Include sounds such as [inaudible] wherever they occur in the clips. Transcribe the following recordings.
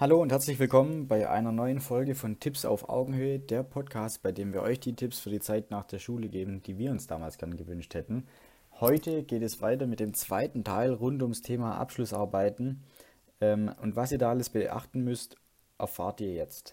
Hallo und herzlich willkommen bei einer neuen Folge von Tipps auf Augenhöhe, der Podcast, bei dem wir euch die Tipps für die Zeit nach der Schule geben, die wir uns damals gern gewünscht hätten. Heute geht es weiter mit dem zweiten Teil rund ums Thema Abschlussarbeiten. Ähm, und was ihr da alles beachten müsst, erfahrt ihr jetzt.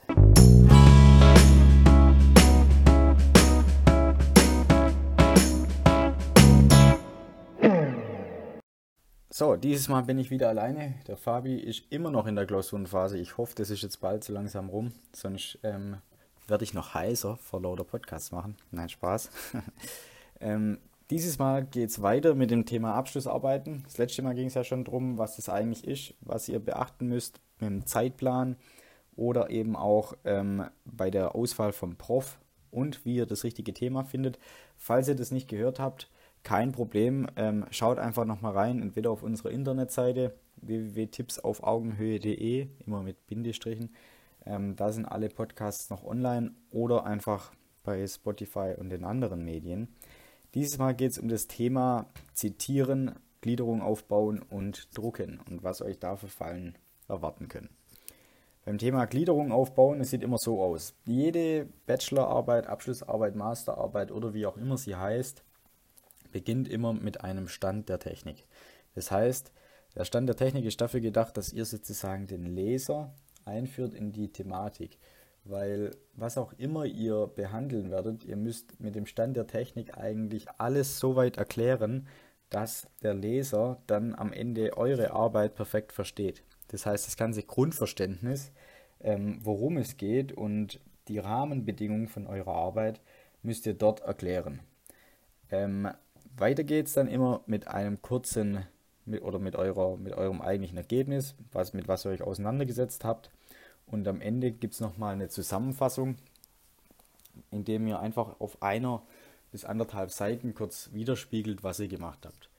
So, dieses Mal bin ich wieder alleine. Der Fabi ist immer noch in der Klausurenphase. Ich hoffe, das ist jetzt bald so langsam rum. Sonst ähm, werde ich noch heißer vor lauter Podcasts machen. Nein, Spaß. [laughs] ähm, dieses Mal geht es weiter mit dem Thema Abschlussarbeiten. Das letzte Mal ging es ja schon darum, was das eigentlich ist, was ihr beachten müsst mit dem Zeitplan oder eben auch ähm, bei der Auswahl vom Prof und wie ihr das richtige Thema findet. Falls ihr das nicht gehört habt, kein Problem. Ähm, schaut einfach nochmal rein, entweder auf unserer Internetseite www.tippsaufaugenhöhe.de, immer mit Bindestrichen. Ähm, da sind alle Podcasts noch online oder einfach bei Spotify und den anderen Medien. Dieses Mal geht es um das Thema Zitieren, Gliederung aufbauen und drucken und was euch da für Fallen erwarten können. Beim Thema Gliederung aufbauen, es sieht immer so aus. Jede Bachelorarbeit, Abschlussarbeit, Masterarbeit oder wie auch immer sie heißt, beginnt immer mit einem Stand der Technik. Das heißt, der Stand der Technik ist dafür gedacht, dass ihr sozusagen den Leser einführt in die Thematik. Weil was auch immer ihr behandeln werdet, ihr müsst mit dem Stand der Technik eigentlich alles so weit erklären, dass der Leser dann am Ende eure Arbeit perfekt versteht. Das heißt, das ganze Grundverständnis, ähm, worum es geht und die Rahmenbedingungen von eurer Arbeit müsst ihr dort erklären. Ähm, weiter geht es dann immer mit einem kurzen mit, oder mit, eurer, mit eurem eigentlichen Ergebnis, was, mit was ihr euch auseinandergesetzt habt. Und am Ende gibt es nochmal eine Zusammenfassung, indem ihr einfach auf einer bis anderthalb Seiten kurz widerspiegelt, was ihr gemacht habt.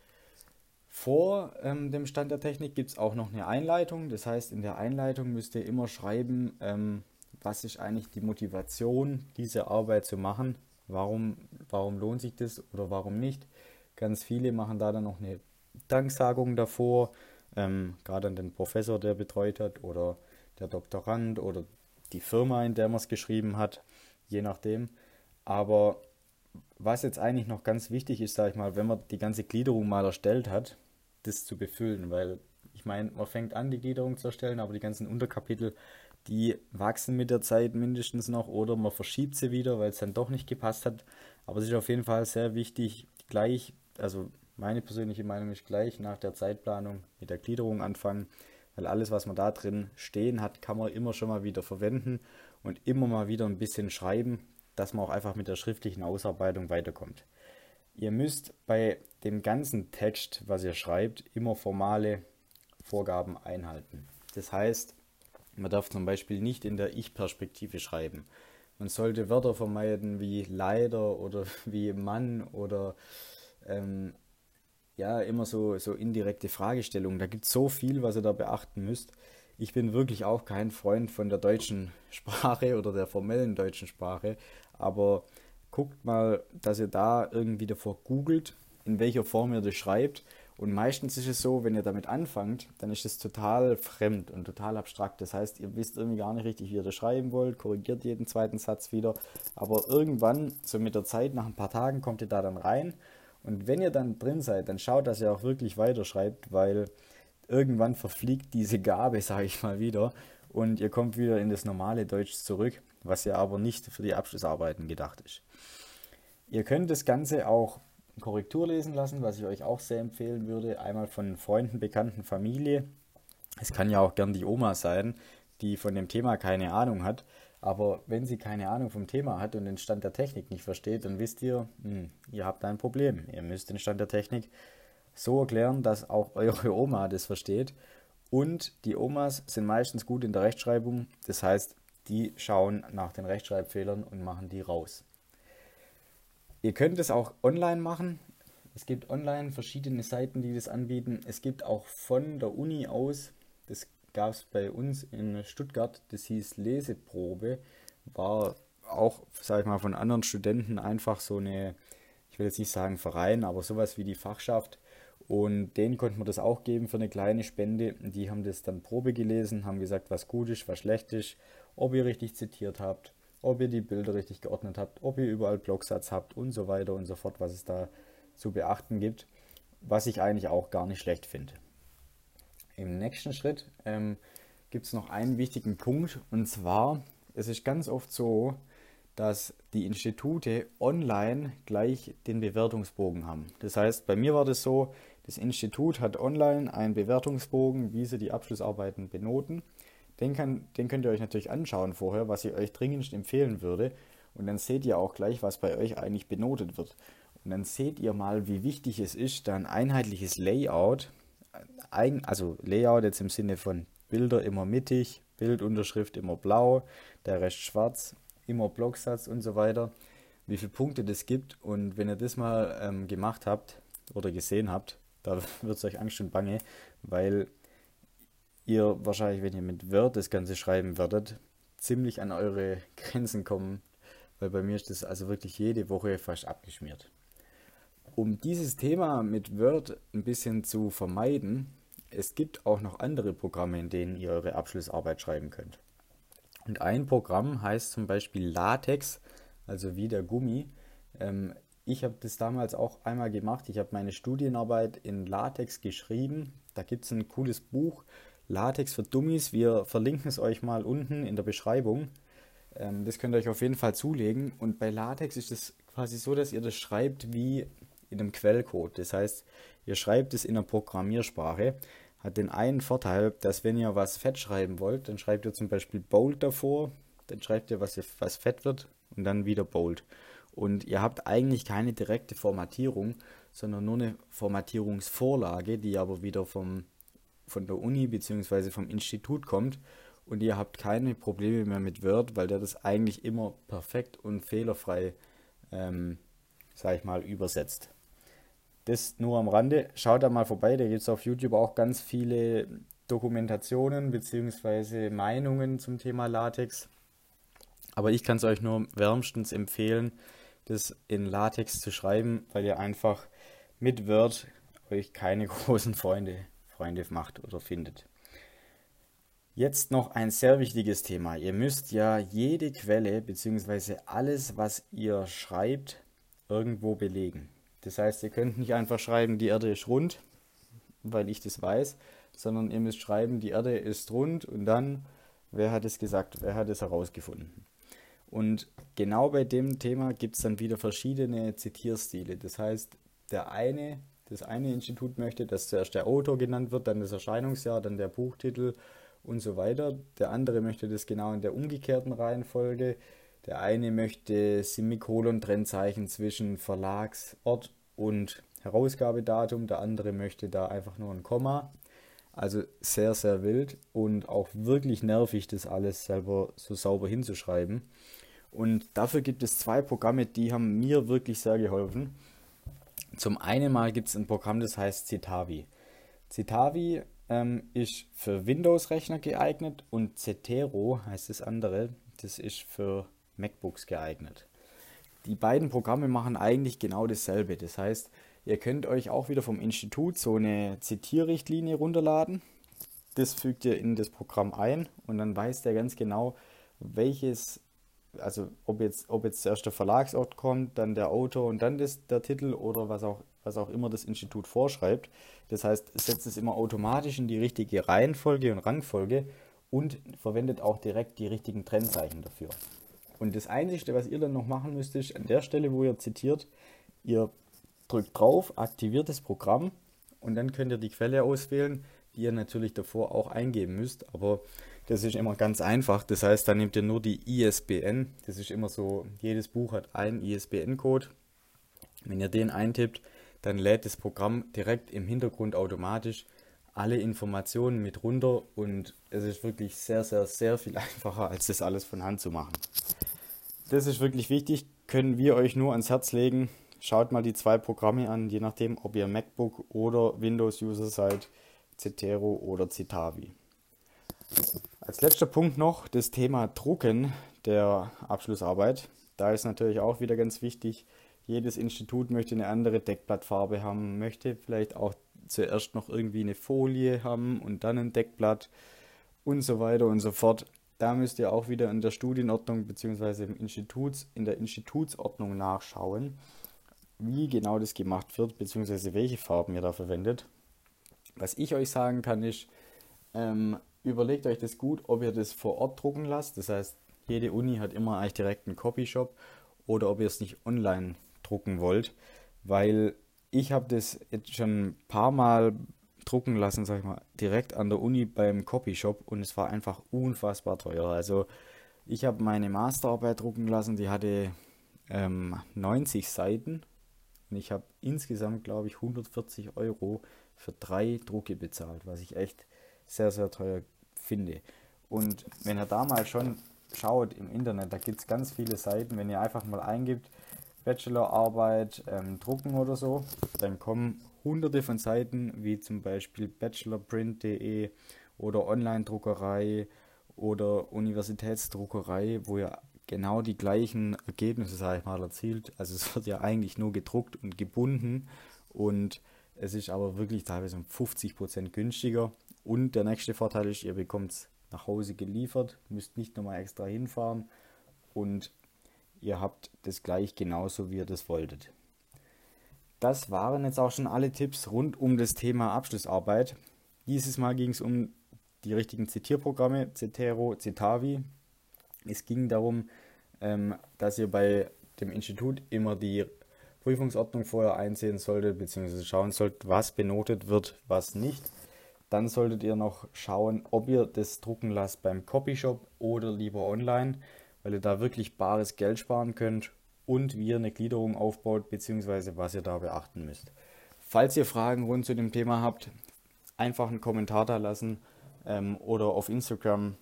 Vor ähm, dem Stand der Technik gibt es auch noch eine Einleitung. Das heißt, in der Einleitung müsst ihr immer schreiben, ähm, was ist eigentlich die Motivation, diese Arbeit zu machen. Warum, warum lohnt sich das oder warum nicht? Ganz viele machen da dann noch eine Danksagung davor, ähm, gerade an den Professor, der betreut hat, oder der Doktorand oder die Firma, in der man es geschrieben hat, je nachdem. Aber was jetzt eigentlich noch ganz wichtig ist, sage ich mal, wenn man die ganze Gliederung mal erstellt hat, das zu befüllen, weil ich meine, man fängt an, die Gliederung zu erstellen, aber die ganzen Unterkapitel, die wachsen mit der Zeit mindestens noch oder man verschiebt sie wieder, weil es dann doch nicht gepasst hat. Aber es ist auf jeden Fall sehr wichtig, gleich also meine persönliche Meinung ist gleich nach der Zeitplanung mit der Gliederung anfangen, weil alles, was man da drin stehen hat, kann man immer schon mal wieder verwenden und immer mal wieder ein bisschen schreiben, dass man auch einfach mit der schriftlichen Ausarbeitung weiterkommt. Ihr müsst bei dem ganzen Text, was ihr schreibt, immer formale Vorgaben einhalten. Das heißt, man darf zum Beispiel nicht in der Ich-Perspektive schreiben. Man sollte Wörter vermeiden wie leider oder [laughs] wie Mann oder ähm, ja, immer so, so indirekte Fragestellungen. Da gibt es so viel, was ihr da beachten müsst. Ich bin wirklich auch kein Freund von der deutschen [laughs] Sprache oder der formellen deutschen Sprache, aber guckt mal, dass ihr da irgendwie davor googelt, in welcher Form ihr das schreibt. Und meistens ist es so, wenn ihr damit anfangt, dann ist es total fremd und total abstrakt. Das heißt, ihr wisst irgendwie gar nicht richtig, wie ihr das schreiben wollt, korrigiert jeden zweiten Satz wieder. Aber irgendwann, so mit der Zeit, nach ein paar Tagen, kommt ihr da dann rein und wenn ihr dann drin seid, dann schaut, dass ihr auch wirklich weiterschreibt, weil irgendwann verfliegt diese Gabe, [laughs] sage ich mal wieder, und ihr kommt wieder in das normale Deutsch zurück, was ja aber nicht für die Abschlussarbeiten gedacht ist. Ihr könnt das Ganze auch Korrektur lesen lassen, was ich euch auch sehr empfehlen würde. Einmal von Freunden, Bekannten, Familie. Es kann ja auch gern die Oma sein, die von dem Thema keine Ahnung hat. Aber wenn sie keine Ahnung vom Thema hat und den Stand der Technik nicht versteht, dann wisst ihr, hm, ihr habt ein Problem. Ihr müsst den Stand der Technik so erklären, dass auch eure Oma das versteht. Und die Omas sind meistens gut in der Rechtschreibung. Das heißt, die schauen nach den Rechtschreibfehlern und machen die raus. Ihr könnt es auch online machen. Es gibt online verschiedene Seiten, die das anbieten. Es gibt auch von der Uni aus, das gab es bei uns in Stuttgart, das hieß Leseprobe, war auch, sag ich mal, von anderen Studenten einfach so eine, ich will jetzt nicht sagen Verein, aber sowas wie die Fachschaft. Und denen konnten wir das auch geben für eine kleine Spende. Die haben das dann Probe gelesen, haben gesagt, was gut ist, was schlecht ist, ob ihr richtig zitiert habt, ob ihr die Bilder richtig geordnet habt, ob ihr überall Blocksatz habt und so weiter und so fort, was es da zu beachten gibt, was ich eigentlich auch gar nicht schlecht finde. Im nächsten Schritt ähm, gibt es noch einen wichtigen Punkt und zwar, es ist ganz oft so, dass die Institute online gleich den Bewertungsbogen haben. Das heißt, bei mir war das so, das Institut hat online einen Bewertungsbogen, wie sie die Abschlussarbeiten benoten. Den, kann, den könnt ihr euch natürlich anschauen vorher, was ich euch dringendst empfehlen würde. Und dann seht ihr auch gleich, was bei euch eigentlich benotet wird. Und dann seht ihr mal, wie wichtig es ist, da ein einheitliches Layout, also Layout jetzt im Sinne von Bilder immer mittig, Bildunterschrift immer blau, der Rest schwarz, immer Blocksatz und so weiter, wie viele Punkte das gibt. Und wenn ihr das mal ähm, gemacht habt oder gesehen habt, da [laughs] wird es euch Angst und Bange, weil ihr wahrscheinlich, wenn ihr mit Word das Ganze schreiben werdet, ziemlich an eure Grenzen kommen, weil bei mir ist das also wirklich jede Woche fast abgeschmiert. Um dieses Thema mit Word ein bisschen zu vermeiden, es gibt auch noch andere Programme, in denen ihr eure Abschlussarbeit schreiben könnt. Und ein Programm heißt zum Beispiel Latex, also wie der Gummi. Ähm, ich habe das damals auch einmal gemacht. Ich habe meine Studienarbeit in Latex geschrieben. Da gibt es ein cooles Buch, Latex für Dummies. Wir verlinken es euch mal unten in der Beschreibung. Ähm, das könnt ihr euch auf jeden Fall zulegen. Und bei Latex ist es quasi so, dass ihr das schreibt wie in einem Quellcode. Das heißt, ihr schreibt es in einer Programmiersprache. Hat den einen Vorteil, dass wenn ihr was fett schreiben wollt, dann schreibt ihr zum Beispiel bold davor, dann schreibt ihr, was, was fett wird und dann wieder bold. Und ihr habt eigentlich keine direkte Formatierung, sondern nur eine Formatierungsvorlage, die aber wieder vom von der Uni bzw. vom Institut kommt und ihr habt keine Probleme mehr mit Word, weil der das eigentlich immer perfekt und fehlerfrei, ähm, sag ich mal, übersetzt. Das nur am Rande. Schaut da mal vorbei, da gibt es auf YouTube auch ganz viele Dokumentationen bzw. Meinungen zum Thema Latex. Aber ich kann es euch nur wärmstens empfehlen, das in Latex zu schreiben, weil ihr einfach mit Word euch keine [laughs] großen Freunde Freunde macht oder findet. Jetzt noch ein sehr wichtiges Thema. Ihr müsst ja jede Quelle bzw. alles, was ihr schreibt, irgendwo belegen. Das heißt, ihr könnt nicht einfach schreiben, die Erde ist rund, weil ich das weiß, sondern ihr müsst schreiben, die Erde ist rund und dann, wer hat es gesagt, wer hat es herausgefunden. Und genau bei dem Thema gibt es dann wieder verschiedene Zitierstile. Das heißt, der eine das eine Institut möchte, dass zuerst der Autor genannt wird, dann das Erscheinungsjahr, dann der Buchtitel und so weiter. Der andere möchte das genau in der umgekehrten Reihenfolge. Der eine möchte Semikolon-Trennzeichen zwischen Verlagsort und Herausgabedatum. Der andere möchte da einfach nur ein Komma. Also sehr, sehr wild und auch wirklich nervig, das alles selber so sauber hinzuschreiben. Und dafür gibt es zwei Programme, die haben mir wirklich sehr geholfen. Zum einen mal gibt es ein Programm, das heißt Citavi. Citavi ähm, ist für Windows-Rechner geeignet und Cetero heißt das andere, das ist für MacBooks geeignet. Die beiden Programme machen eigentlich genau dasselbe. Das heißt, ihr könnt euch auch wieder vom Institut so eine Zitierrichtlinie runterladen. Das fügt ihr in das Programm ein und dann weiß der ganz genau, welches also ob jetzt, ob jetzt zuerst der Verlagsort kommt, dann der Autor und dann das, der Titel oder was auch, was auch immer das Institut vorschreibt. Das heißt, setzt es immer automatisch in die richtige Reihenfolge und Rangfolge und verwendet auch direkt die richtigen Trennzeichen dafür. Und das Einzige, was ihr dann noch machen müsst, ist an der Stelle, wo ihr zitiert, ihr drückt drauf, aktiviert das Programm und dann könnt ihr die Quelle auswählen, die ihr natürlich davor auch eingeben müsst. Aber das ist immer ganz einfach. Das heißt, da nehmt ihr nur die ISBN. Das ist immer so, jedes Buch hat einen ISBN-Code. Wenn ihr den eintippt, dann lädt das Programm direkt im Hintergrund automatisch alle Informationen mit runter und es ist wirklich sehr, sehr, sehr viel [laughs] einfacher, als das alles von Hand zu machen. Das ist wirklich wichtig, können wir euch nur ans Herz legen. Schaut mal die zwei Programme an, je nachdem, ob ihr MacBook oder Windows-User seid, Cetero oder Citavi. Als letzter Punkt noch das Thema Drucken der Abschlussarbeit. Da ist natürlich auch wieder ganz wichtig, jedes Institut möchte eine andere Deckblattfarbe haben, möchte vielleicht auch zuerst noch irgendwie eine Folie haben und dann ein Deckblatt und so weiter und so fort. Da müsst ihr auch wieder in der Studienordnung bzw. Im Instituts, in der Institutsordnung nachschauen, wie genau das gemacht wird bzw. welche Farben ihr da verwendet. Was ich euch sagen kann ist, ähm, überlegt euch das gut, ob ihr das vor Ort drucken lasst. Das heißt, jede Uni hat immer eigentlich direkt einen Copyshop oder ob ihr es nicht online drucken wollt, weil ich habe das jetzt schon ein paar Mal drucken lassen, sag ich mal, direkt an der Uni beim Copyshop und es war einfach unfassbar teuer. Also ich habe meine Masterarbeit drucken lassen, die hatte ähm, 90 Seiten und ich habe insgesamt, glaube ich, 140 Euro für drei Drucke bezahlt, was ich echt sehr, sehr teuer finde. Und wenn ihr da mal schon schaut im Internet, da gibt es ganz viele Seiten, wenn ihr einfach mal eingibt, Bachelorarbeit ähm, drucken oder so, dann kommen hunderte von Seiten, wie zum Beispiel bachelorprint.de oder Online-Druckerei oder Universitätsdruckerei, wo ihr genau die gleichen Ergebnisse, sage ich mal, erzielt. Also es wird ja eigentlich nur gedruckt und gebunden und es ist aber wirklich teilweise um 50% günstiger. Und der nächste Vorteil ist, ihr bekommt es nach Hause geliefert, müsst nicht nochmal extra hinfahren und ihr habt das gleich genauso, wie ihr das wolltet. Das waren jetzt auch schon alle Tipps rund um das Thema Abschlussarbeit. Dieses Mal ging es um die richtigen Zitierprogramme, Cetero, Citavi. Es ging darum, ähm, dass ihr bei dem Institut immer die Prüfungsordnung vorher einsehen solltet, beziehungsweise schauen solltet, was benotet wird, was nicht. Dann solltet ihr noch schauen, ob ihr das drucken lasst beim Copyshop oder lieber online weil ihr da wirklich bares Geld sparen könnt und wie ihr eine Gliederung aufbaut, beziehungsweise was ihr da beachten müsst. Falls ihr Fragen rund zu dem Thema habt, einfach einen Kommentar da lassen ähm, oder auf Instagram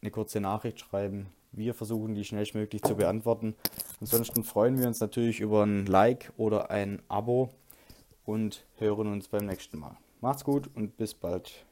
eine kurze Nachricht schreiben. Wir versuchen die schnellstmöglich zu beantworten. Ansonsten freuen wir uns natürlich über ein Like oder ein Abo und hören uns beim nächsten Mal. Macht's gut und bis bald.